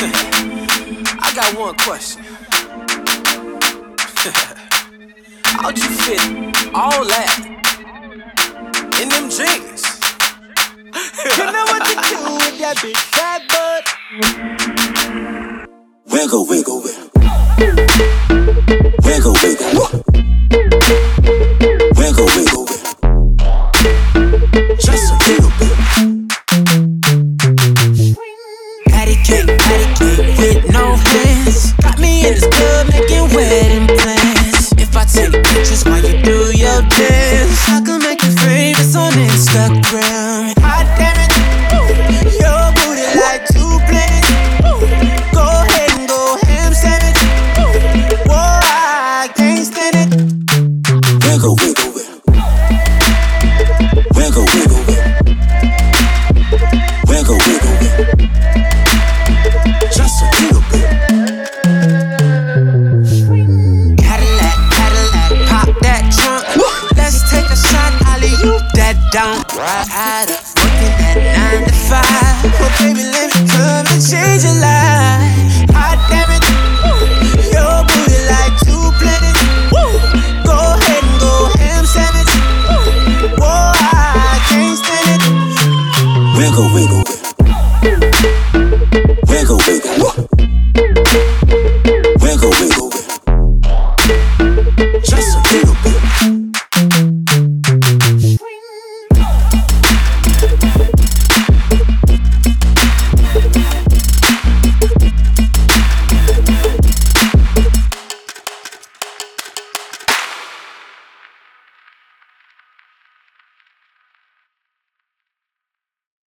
I got one question. How'd you fit all that in them jeans? You know what to do with that big fat butt. Wiggle, wiggle, wiggle. Wiggle, wiggle, wiggle. Wiggle, wiggle, wiggle. Just a little bit. Patty cake, patty cake with no hands. Got me in this club making wedding plans. If I take pictures while you do your dance, I can make you famous on Instagram. Hot damn it. Your booty like two planets. Go ahead and go ham sandwich. Whoa, I can't stand it. Wiggle, wiggle, down. Ride working that nine to five. Oh, baby, let me come and change your life. Hot damn it. Your booty like two planets. Go ahead and go ham sandwich. Whoa, I can't stand it. Wiggle, wiggle.